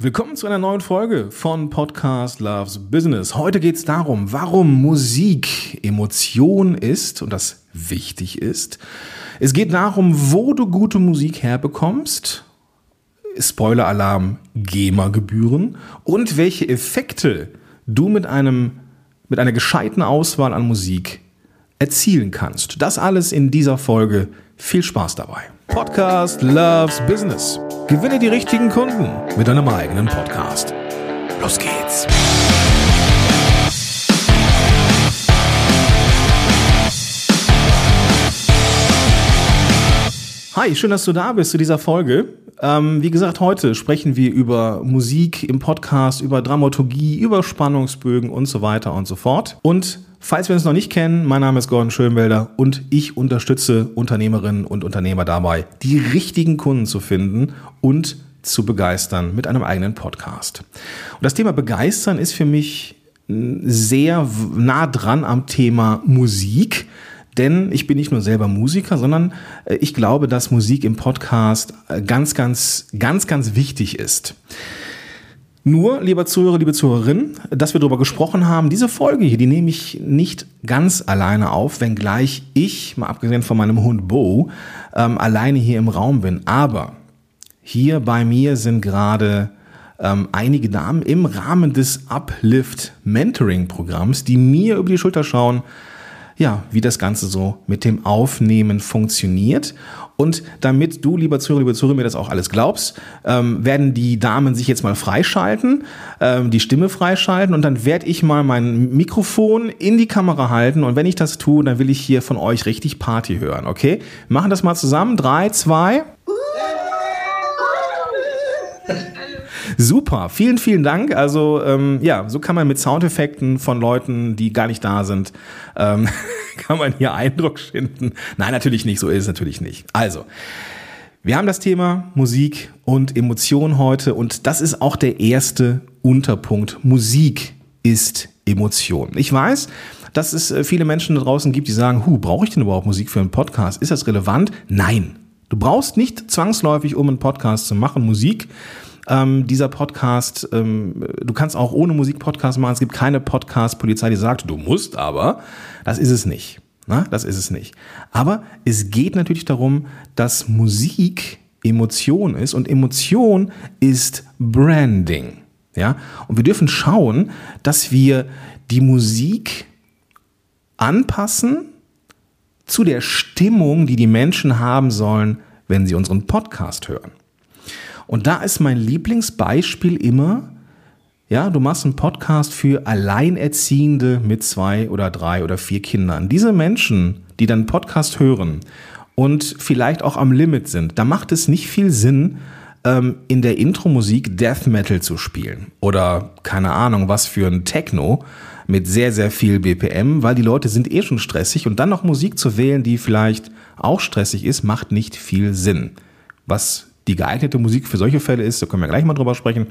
Willkommen zu einer neuen Folge von Podcast Loves Business. Heute geht es darum, warum Musik Emotion ist und das wichtig ist. Es geht darum, wo du gute Musik herbekommst. Spoiler-Alarm, GEMA-Gebühren und welche Effekte du mit einem mit einer gescheiten Auswahl an Musik erzielen kannst. Das alles in dieser Folge. Viel Spaß dabei. Podcast Loves Business. Gewinne die richtigen Kunden mit deinem eigenen Podcast. Los geht's. Hi, schön, dass du da bist zu dieser Folge. Ähm, wie gesagt, heute sprechen wir über Musik im Podcast, über Dramaturgie, über Spannungsbögen und so weiter und so fort. Und falls wir uns noch nicht kennen, mein Name ist Gordon Schönwelder und ich unterstütze Unternehmerinnen und Unternehmer dabei, die richtigen Kunden zu finden und zu begeistern mit einem eigenen Podcast. Und das Thema Begeistern ist für mich sehr nah dran am Thema Musik. Denn ich bin nicht nur selber Musiker, sondern äh, ich glaube, dass Musik im Podcast äh, ganz, ganz, ganz, ganz wichtig ist. Nur, lieber Zuhörer, liebe Zuhörerin, dass wir darüber gesprochen haben, diese Folge hier, die nehme ich nicht ganz alleine auf, wenngleich ich, mal abgesehen von meinem Hund Bo, ähm, alleine hier im Raum bin. Aber hier bei mir sind gerade ähm, einige Damen im Rahmen des Uplift Mentoring Programms, die mir über die Schulter schauen, ja, wie das Ganze so mit dem Aufnehmen funktioniert. Und damit du, lieber Zuhörer, lieber Zuhörer, mir das auch alles glaubst, ähm, werden die Damen sich jetzt mal freischalten, ähm, die Stimme freischalten und dann werde ich mal mein Mikrofon in die Kamera halten und wenn ich das tue, dann will ich hier von euch richtig Party hören, okay? Machen das mal zusammen. Drei, zwei. Super, vielen, vielen Dank. Also ähm, ja, so kann man mit Soundeffekten von Leuten, die gar nicht da sind, ähm, kann man hier Eindruck schinden. Nein, natürlich nicht, so ist es natürlich nicht. Also, wir haben das Thema Musik und Emotion heute und das ist auch der erste Unterpunkt. Musik ist Emotion. Ich weiß, dass es äh, viele Menschen da draußen gibt, die sagen, hu, brauche ich denn überhaupt Musik für einen Podcast? Ist das relevant? Nein. Du brauchst nicht zwangsläufig, um einen Podcast zu machen, Musik. Ähm, dieser Podcast, ähm, du kannst auch ohne Musik Podcast machen. Es gibt keine Podcast-Polizei, die sagt, du musst aber. Das ist es nicht. Na, das ist es nicht. Aber es geht natürlich darum, dass Musik Emotion ist und Emotion ist Branding. Ja, und wir dürfen schauen, dass wir die Musik anpassen zu der Stimmung, die die Menschen haben sollen, wenn sie unseren Podcast hören. Und da ist mein Lieblingsbeispiel immer, ja, du machst einen Podcast für Alleinerziehende mit zwei oder drei oder vier Kindern. Diese Menschen, die dann Podcast hören und vielleicht auch am Limit sind, da macht es nicht viel Sinn, ähm, in der Intro-Musik Death Metal zu spielen oder keine Ahnung, was für ein Techno mit sehr, sehr viel BPM, weil die Leute sind eh schon stressig und dann noch Musik zu wählen, die vielleicht auch stressig ist, macht nicht viel Sinn. Was die geeignete Musik für solche Fälle ist, da können wir gleich mal drüber sprechen.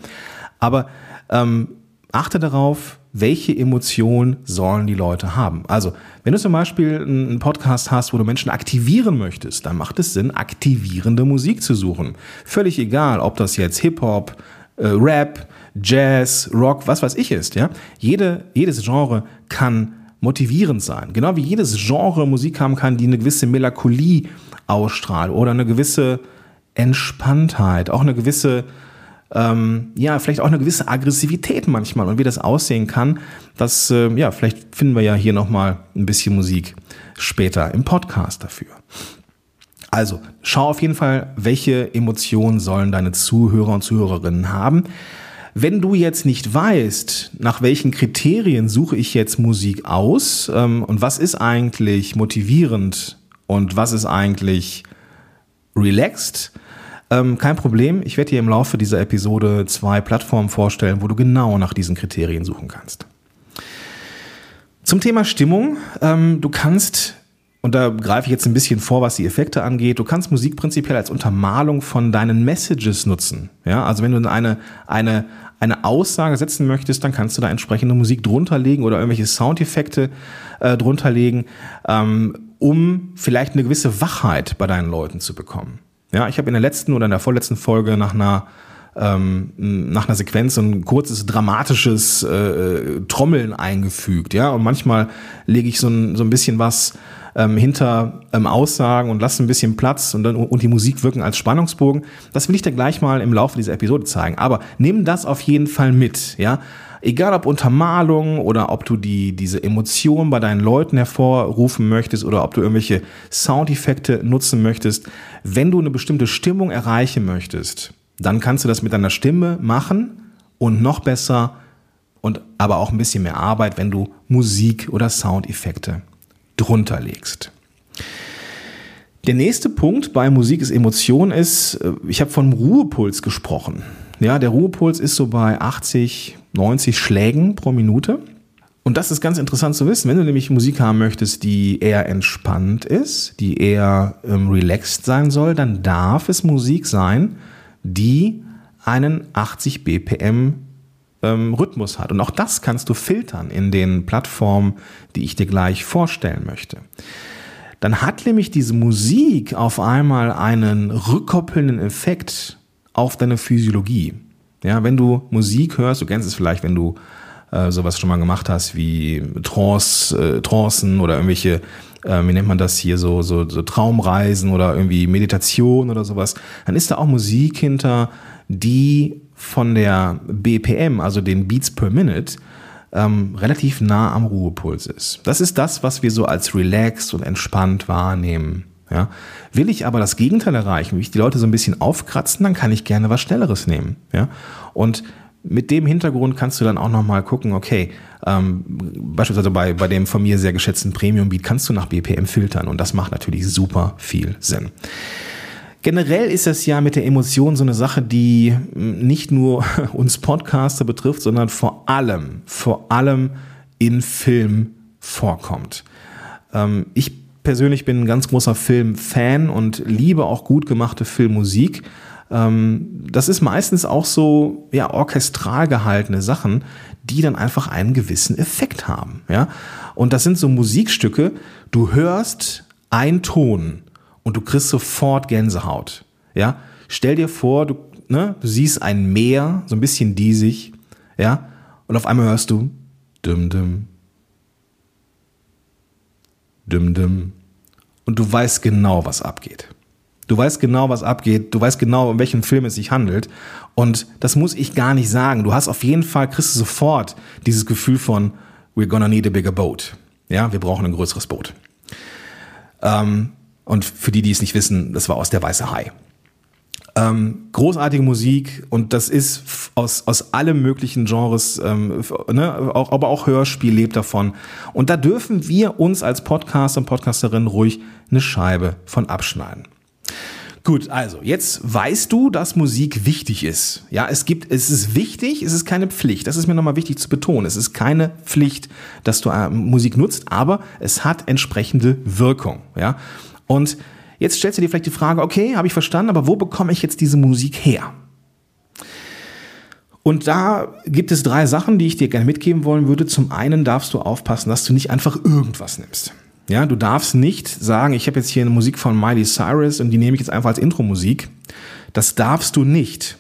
Aber ähm, achte darauf, welche Emotionen sollen die Leute haben. Also, wenn du zum Beispiel einen Podcast hast, wo du Menschen aktivieren möchtest, dann macht es Sinn, aktivierende Musik zu suchen. Völlig egal, ob das jetzt Hip-Hop, äh, Rap, Jazz, Rock, was weiß ich ist. Ja? Jede, jedes Genre kann motivierend sein. Genau wie jedes Genre Musik haben kann, die eine gewisse Melancholie ausstrahlt oder eine gewisse Entspanntheit, auch eine gewisse, ähm, ja, vielleicht auch eine gewisse Aggressivität manchmal und wie das aussehen kann, das, äh, ja, vielleicht finden wir ja hier nochmal ein bisschen Musik später im Podcast dafür. Also, schau auf jeden Fall, welche Emotionen sollen deine Zuhörer und Zuhörerinnen haben. Wenn du jetzt nicht weißt, nach welchen Kriterien suche ich jetzt Musik aus ähm, und was ist eigentlich motivierend und was ist eigentlich relaxed, ähm, kein Problem, ich werde dir im Laufe dieser Episode zwei Plattformen vorstellen, wo du genau nach diesen Kriterien suchen kannst. Zum Thema Stimmung, ähm, du kannst, und da greife ich jetzt ein bisschen vor, was die Effekte angeht, du kannst Musik prinzipiell als Untermalung von deinen Messages nutzen. Ja, also wenn du eine, eine, eine Aussage setzen möchtest, dann kannst du da entsprechende Musik drunter legen oder irgendwelche Soundeffekte äh, drunter ähm, um vielleicht eine gewisse Wachheit bei deinen Leuten zu bekommen. Ja, ich habe in der letzten oder in der vorletzten Folge nach einer ähm, nach einer Sequenz so ein kurzes dramatisches äh, Trommeln eingefügt, ja. Und manchmal lege ich so ein, so ein bisschen was ähm, hinter ähm, Aussagen und lasse ein bisschen Platz und dann und die Musik wirken als Spannungsbogen. Das will ich dir gleich mal im Laufe dieser Episode zeigen. Aber nimm das auf jeden Fall mit, ja. Egal ob Untermalung oder ob du die, diese Emotion bei deinen Leuten hervorrufen möchtest oder ob du irgendwelche Soundeffekte nutzen möchtest, wenn du eine bestimmte Stimmung erreichen möchtest, dann kannst du das mit deiner Stimme machen und noch besser und aber auch ein bisschen mehr Arbeit, wenn du Musik oder Soundeffekte drunter legst. Der nächste Punkt bei Musik ist Emotion ist, äh, ich habe vom Ruhepuls gesprochen. Ja, der Ruhepuls ist so bei 80, 90 Schlägen pro Minute. Und das ist ganz interessant zu wissen. Wenn du nämlich Musik haben möchtest, die eher entspannt ist, die eher ähm, relaxed sein soll, dann darf es Musik sein, die einen 80 BPM ähm, Rhythmus hat. Und auch das kannst du filtern in den Plattformen, die ich dir gleich vorstellen möchte. Dann hat nämlich diese Musik auf einmal einen rückkoppelnden Effekt auf deine Physiologie. Ja, wenn du Musik hörst, du kennst es vielleicht, wenn du äh, sowas schon mal gemacht hast wie Trance, äh, Trancen oder irgendwelche, äh, wie nennt man das hier, so, so, so Traumreisen oder irgendwie Meditation oder sowas, dann ist da auch Musik hinter, die von der BPM, also den Beats per Minute, ähm, relativ nah am Ruhepuls ist. Das ist das, was wir so als relaxed und entspannt wahrnehmen. Ja. Will ich aber das Gegenteil erreichen, will ich die Leute so ein bisschen aufkratzen, dann kann ich gerne was Schnelleres nehmen. Ja. Und mit dem Hintergrund kannst du dann auch nochmal gucken, okay, ähm, beispielsweise bei, bei dem von mir sehr geschätzten Premium-Beat kannst du nach BPM filtern und das macht natürlich super viel Sinn. Generell ist das ja mit der Emotion so eine Sache, die nicht nur uns Podcaster betrifft, sondern vor allem, vor allem in Film vorkommt. Ähm, ich persönlich bin ein ganz großer Filmfan und liebe auch gut gemachte Filmmusik. Ähm, das ist meistens auch so ja orchestral gehaltene Sachen, die dann einfach einen gewissen Effekt haben. Ja, und das sind so Musikstücke. Du hörst ein Ton und du kriegst sofort Gänsehaut. Ja, stell dir vor, du, ne, du siehst ein Meer, so ein bisschen diesig, ja, und auf einmal hörst du düm düm düm düm und du weißt genau, was abgeht. Du weißt genau, was abgeht. Du weißt genau, um welchen Film es sich handelt. Und das muss ich gar nicht sagen. Du hast auf jeden Fall, kriegst du sofort dieses Gefühl von, we're gonna need a bigger boat. Ja, wir brauchen ein größeres Boot. Ähm, und für die, die es nicht wissen, das war aus der Weiße Hai. Ähm, großartige Musik und das ist aus, aus allen möglichen Genres, ähm, ne, auch, aber auch Hörspiel lebt davon. Und da dürfen wir uns als Podcaster und Podcasterin ruhig eine Scheibe von abschneiden. Gut, also jetzt weißt du, dass Musik wichtig ist. Ja, es gibt, es ist wichtig, es ist keine Pflicht. Das ist mir nochmal wichtig zu betonen. Es ist keine Pflicht, dass du äh, Musik nutzt, aber es hat entsprechende Wirkung. Ja, und jetzt stellst du dir vielleicht die Frage, okay, habe ich verstanden, aber wo bekomme ich jetzt diese Musik her? Und da gibt es drei Sachen, die ich dir gerne mitgeben wollen würde. Zum einen darfst du aufpassen, dass du nicht einfach irgendwas nimmst. Ja, du darfst nicht sagen, ich habe jetzt hier eine Musik von Miley Cyrus und die nehme ich jetzt einfach als Intro-Musik. Das darfst du nicht.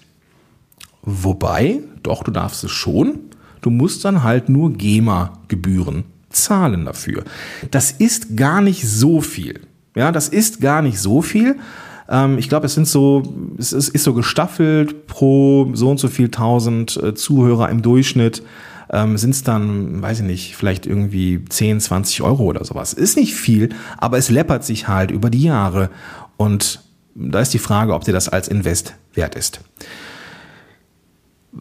Wobei, doch, du darfst es schon. Du musst dann halt nur GEMA-Gebühren zahlen dafür. Das ist gar nicht so viel. Ja, das ist gar nicht so viel. Ähm, ich glaube, es sind so, es ist, ist, so gestaffelt pro so und so viel tausend äh, Zuhörer im Durchschnitt. Ähm, sind es dann, weiß ich nicht, vielleicht irgendwie 10, 20 Euro oder sowas. Ist nicht viel, aber es läppert sich halt über die Jahre. Und da ist die Frage, ob dir das als Invest wert ist.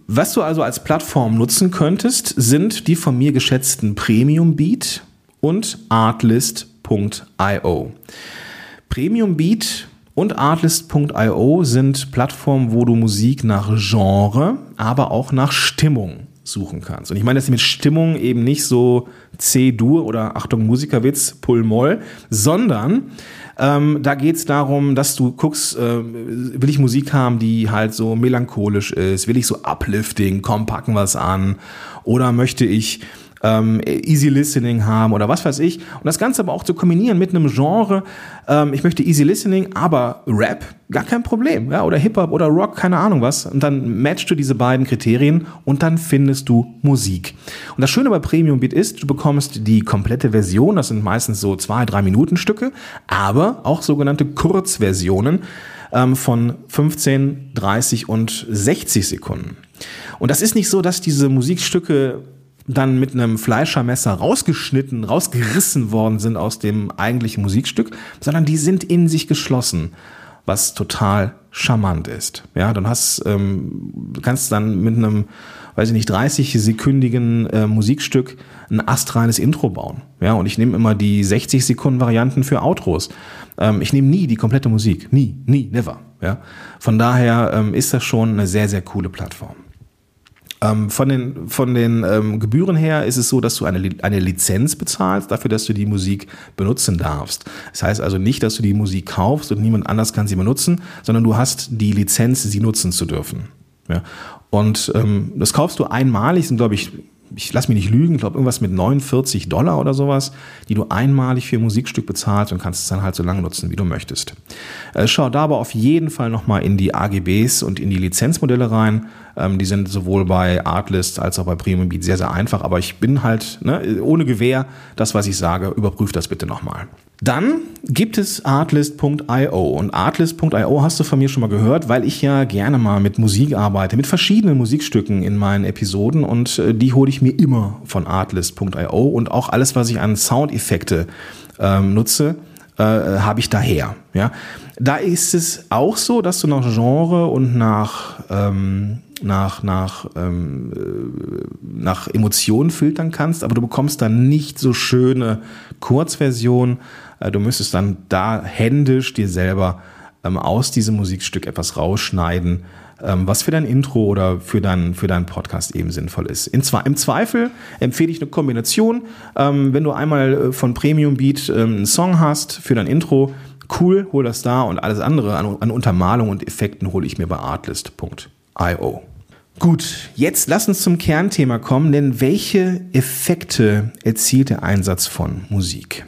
Was du also als Plattform nutzen könntest, sind die von mir geschätzten Premium Beat und Artlist Artlist.io. Premium Beat und Artlist.io sind Plattformen, wo du Musik nach Genre, aber auch nach Stimmung suchen kannst. Und ich meine das mit Stimmung eben nicht so C-Dur oder Achtung Musikerwitz, Pull-Moll, sondern ähm, da geht es darum, dass du guckst, äh, will ich Musik haben, die halt so melancholisch ist, will ich so uplifting, komm, packen was an, oder möchte ich ähm, Easy Listening haben oder was weiß ich. Und das Ganze aber auch zu kombinieren mit einem Genre, ähm, ich möchte Easy Listening, aber Rap, gar kein Problem. Ja? Oder Hip-Hop oder Rock, keine Ahnung was. Und dann matchst du diese beiden Kriterien und dann findest du Musik. Und das Schöne bei Premium Beat ist, du bekommst die komplette Version, das sind meistens so zwei, drei Minuten Stücke, aber auch sogenannte Kurzversionen ähm, von 15, 30 und 60 Sekunden. Und das ist nicht so, dass diese Musikstücke dann mit einem Fleischermesser rausgeschnitten, rausgerissen worden sind aus dem eigentlichen Musikstück, sondern die sind in sich geschlossen, was total charmant ist. Ja, dann hast, ähm, kannst dann mit einem, weiß ich nicht, 30-sekündigen äh, Musikstück ein astreines Intro bauen. Ja, und ich nehme immer die 60 Sekunden Varianten für Outros. Ähm, ich nehme nie die komplette Musik, nie, nie, never. Ja, von daher ähm, ist das schon eine sehr, sehr coole Plattform. Ähm, von den, von den ähm, Gebühren her ist es so, dass du eine, eine Lizenz bezahlst dafür, dass du die Musik benutzen darfst. Das heißt also nicht, dass du die Musik kaufst und niemand anders kann sie benutzen, sondern du hast die Lizenz, sie nutzen zu dürfen. Ja? Und ähm, das kaufst du einmalig, sind glaube ich ich lass mich nicht lügen, ich glaube irgendwas mit 49 Dollar oder sowas, die du einmalig für ein Musikstück bezahlst und kannst es dann halt so lange nutzen, wie du möchtest. Äh, schau da aber auf jeden Fall nochmal in die AGBs und in die Lizenzmodelle rein. Ähm, die sind sowohl bei Artlist als auch bei Premium Beat sehr, sehr einfach, aber ich bin halt ne, ohne Gewähr, das, was ich sage, überprüf das bitte nochmal. Dann gibt es artlist.io und artlist.io hast du von mir schon mal gehört, weil ich ja gerne mal mit Musik arbeite, mit verschiedenen Musikstücken in meinen Episoden und äh, die hole ich mir immer von artlist.io und auch alles, was ich an Soundeffekte ähm, nutze, äh, habe ich daher. Ja, da ist es auch so, dass du nach Genre und nach ähm, nach, nach, ähm, äh, nach Emotionen filtern kannst, aber du bekommst dann nicht so schöne Kurzversionen. Äh, du müsstest dann da händisch dir selber ähm, aus diesem Musikstück etwas rausschneiden, ähm, was für dein Intro oder für, dein, für deinen Podcast eben sinnvoll ist. In, Im Zweifel empfehle ich eine Kombination. Ähm, wenn du einmal äh, von Premium Beat einen Song hast für dein Intro, cool, hol das da und alles andere an, an Untermalung und Effekten hole ich mir bei artlist.io. Gut, jetzt lass uns zum Kernthema kommen, denn welche Effekte erzielt der Einsatz von Musik?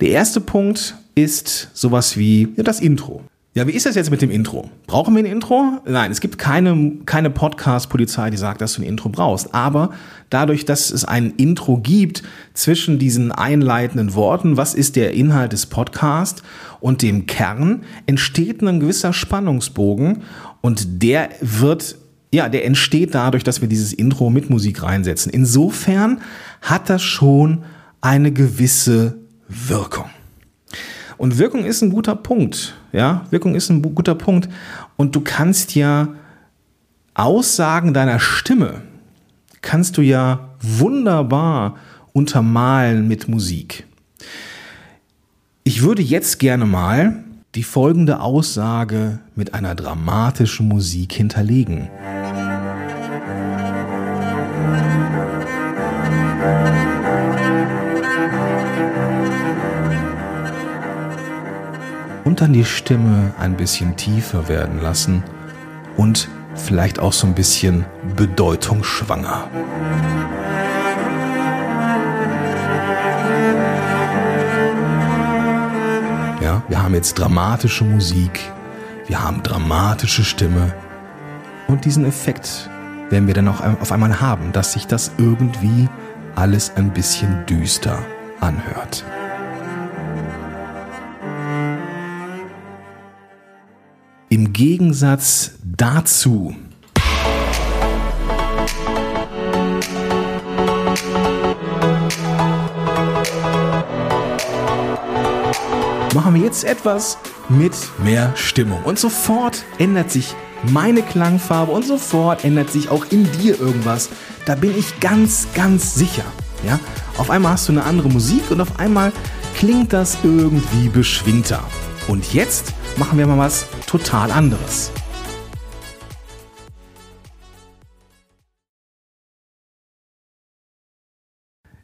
Der erste Punkt ist sowas wie ja, das Intro. Ja, wie ist das jetzt mit dem Intro? Brauchen wir ein Intro? Nein, es gibt keine, keine Podcast-Polizei, die sagt, dass du ein Intro brauchst. Aber dadurch, dass es ein Intro gibt zwischen diesen einleitenden Worten, was ist der Inhalt des Podcasts und dem Kern, entsteht ein gewisser Spannungsbogen und der wird ja, der entsteht dadurch, dass wir dieses Intro mit Musik reinsetzen. Insofern hat das schon eine gewisse Wirkung. Und Wirkung ist ein guter Punkt. Ja, Wirkung ist ein guter Punkt. Und du kannst ja Aussagen deiner Stimme kannst du ja wunderbar untermalen mit Musik. Ich würde jetzt gerne mal die folgende Aussage mit einer dramatischen Musik hinterlegen. Und dann die Stimme ein bisschen tiefer werden lassen und vielleicht auch so ein bisschen bedeutungsschwanger. Ja, wir haben jetzt dramatische Musik, wir haben dramatische Stimme und diesen Effekt werden wir dann auch auf einmal haben, dass sich das irgendwie alles ein bisschen düster anhört. Im Gegensatz dazu machen wir jetzt etwas mit mehr Stimmung. Und sofort ändert sich meine Klangfarbe und sofort ändert sich auch in dir irgendwas. Da bin ich ganz, ganz sicher. Ja? Auf einmal hast du eine andere Musik und auf einmal klingt das irgendwie beschwingter. Und jetzt machen wir mal was total anderes.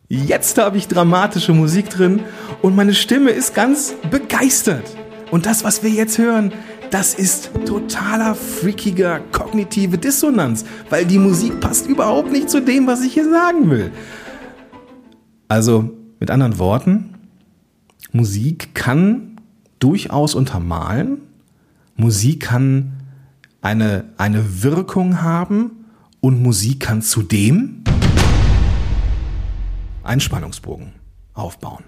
Jetzt habe ich dramatische Musik drin und meine Stimme ist ganz begeistert. Und das, was wir jetzt hören, das ist totaler freakiger kognitive Dissonanz, weil die Musik passt überhaupt nicht zu dem, was ich hier sagen will. Also mit anderen Worten, Musik kann durchaus untermalen, Musik kann eine, eine Wirkung haben und Musik kann zudem einen Spannungsbogen aufbauen.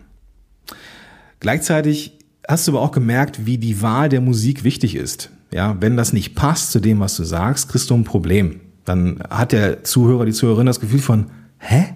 Gleichzeitig hast du aber auch gemerkt, wie die Wahl der Musik wichtig ist. Ja, wenn das nicht passt zu dem, was du sagst, kriegst du ein Problem. Dann hat der Zuhörer, die Zuhörerin das Gefühl von, hä?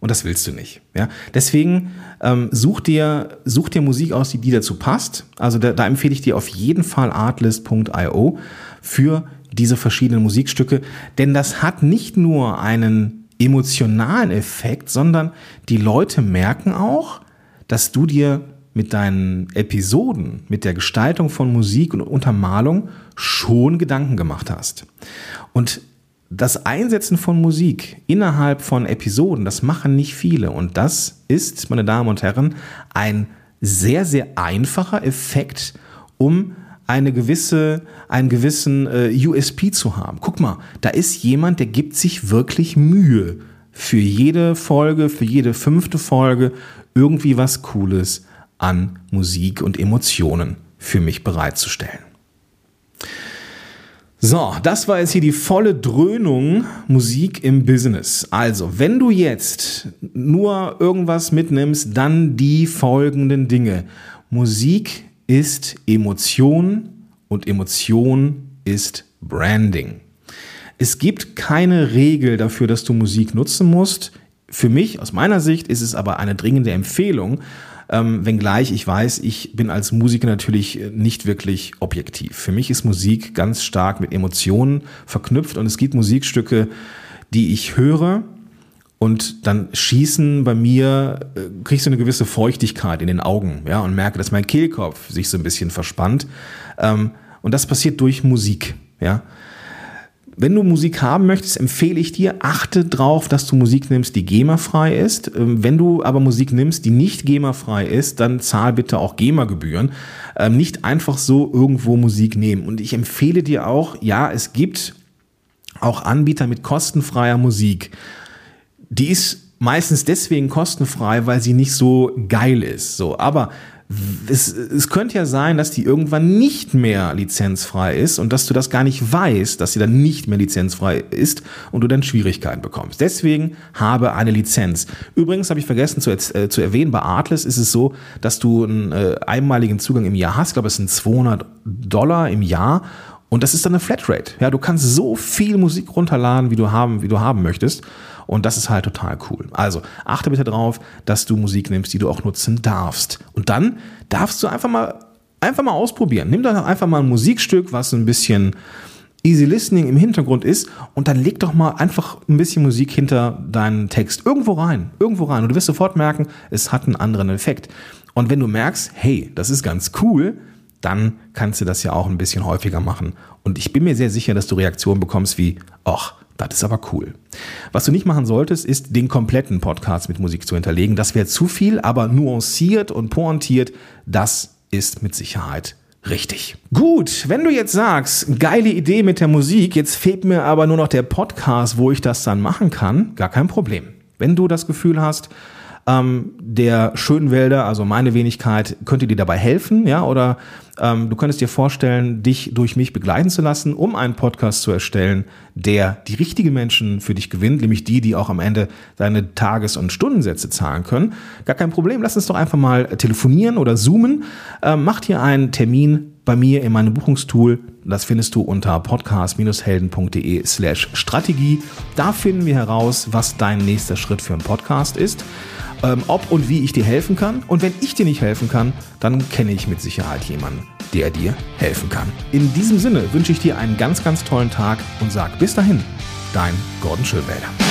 Und das willst du nicht. Ja? Deswegen ähm, such, dir, such dir Musik aus, die, die dazu passt. Also da, da empfehle ich dir auf jeden Fall artlist.io für diese verschiedenen Musikstücke. Denn das hat nicht nur einen emotionalen Effekt, sondern die Leute merken auch, dass du dir mit deinen Episoden, mit der Gestaltung von Musik und Untermalung schon Gedanken gemacht hast. Und das Einsetzen von Musik innerhalb von Episoden, das machen nicht viele. Und das ist, meine Damen und Herren, ein sehr, sehr einfacher Effekt, um eine gewisse, einen gewissen äh, USP zu haben. Guck mal, da ist jemand, der gibt sich wirklich Mühe, für jede Folge, für jede fünfte Folge irgendwie was Cooles an Musik und Emotionen für mich bereitzustellen. So, das war jetzt hier die volle Dröhnung Musik im Business. Also, wenn du jetzt nur irgendwas mitnimmst, dann die folgenden Dinge. Musik ist Emotion und Emotion ist Branding. Es gibt keine Regel dafür, dass du Musik nutzen musst. Für mich, aus meiner Sicht, ist es aber eine dringende Empfehlung, ähm, wenngleich ich weiß, ich bin als Musiker natürlich nicht wirklich objektiv. Für mich ist Musik ganz stark mit Emotionen verknüpft und es gibt Musikstücke, die ich höre und dann schießen bei mir, äh, kriege ich so eine gewisse Feuchtigkeit in den Augen, ja, und merke, dass mein Kehlkopf sich so ein bisschen verspannt. Ähm, und das passiert durch Musik, ja. Wenn du Musik haben möchtest, empfehle ich dir, achte drauf, dass du Musik nimmst, die GEMA-frei ist. Ähm, wenn du aber Musik nimmst, die nicht GEMA-frei ist, dann zahl bitte auch GEMA-Gebühren. Ähm, nicht einfach so irgendwo Musik nehmen. Und ich empfehle dir auch, ja, es gibt auch Anbieter mit kostenfreier Musik. Die ist meistens deswegen kostenfrei, weil sie nicht so geil ist. So, aber es, es könnte ja sein, dass die irgendwann nicht mehr lizenzfrei ist und dass du das gar nicht weißt, dass sie dann nicht mehr lizenzfrei ist und du dann Schwierigkeiten bekommst. Deswegen habe eine Lizenz. Übrigens habe ich vergessen zu, äh, zu erwähnen, bei Artless ist es so, dass du einen äh, einmaligen Zugang im Jahr hast. Ich glaube, es sind 200 Dollar im Jahr und das ist dann eine Flatrate. Ja, du kannst so viel Musik runterladen, wie du haben, wie du haben möchtest. Und das ist halt total cool. Also achte bitte darauf, dass du Musik nimmst, die du auch nutzen darfst. Und dann darfst du einfach mal, einfach mal ausprobieren. Nimm doch einfach mal ein Musikstück, was ein bisschen Easy Listening im Hintergrund ist und dann leg doch mal einfach ein bisschen Musik hinter deinen Text irgendwo rein, irgendwo rein und du wirst sofort merken, es hat einen anderen Effekt. Und wenn du merkst, hey, das ist ganz cool, dann kannst du das ja auch ein bisschen häufiger machen. Und ich bin mir sehr sicher, dass du Reaktionen bekommst wie, ach, das ist aber cool. Was du nicht machen solltest, ist den kompletten Podcast mit Musik zu hinterlegen. Das wäre zu viel, aber nuanciert und pointiert, das ist mit Sicherheit richtig. Gut, wenn du jetzt sagst, geile Idee mit der Musik, jetzt fehlt mir aber nur noch der Podcast, wo ich das dann machen kann, gar kein Problem. Wenn du das Gefühl hast, ähm, der Schönwälder, also meine Wenigkeit, könnte dir dabei helfen, ja, oder ähm, du könntest dir vorstellen, dich durch mich begleiten zu lassen, um einen Podcast zu erstellen, der die richtigen Menschen für dich gewinnt, nämlich die, die auch am Ende deine Tages- und Stundensätze zahlen können. Gar kein Problem, lass uns doch einfach mal telefonieren oder zoomen. Ähm, mach hier einen Termin bei mir in meinem Buchungstool. Das findest du unter podcast-helden.de slash Strategie. Da finden wir heraus, was dein nächster Schritt für einen Podcast ist ähm, ob und wie ich dir helfen kann. Und wenn ich dir nicht helfen kann, dann kenne ich mit Sicherheit jemanden, der dir helfen kann. In diesem Sinne wünsche ich dir einen ganz, ganz tollen Tag und sag bis dahin, dein Gordon Schönwälder.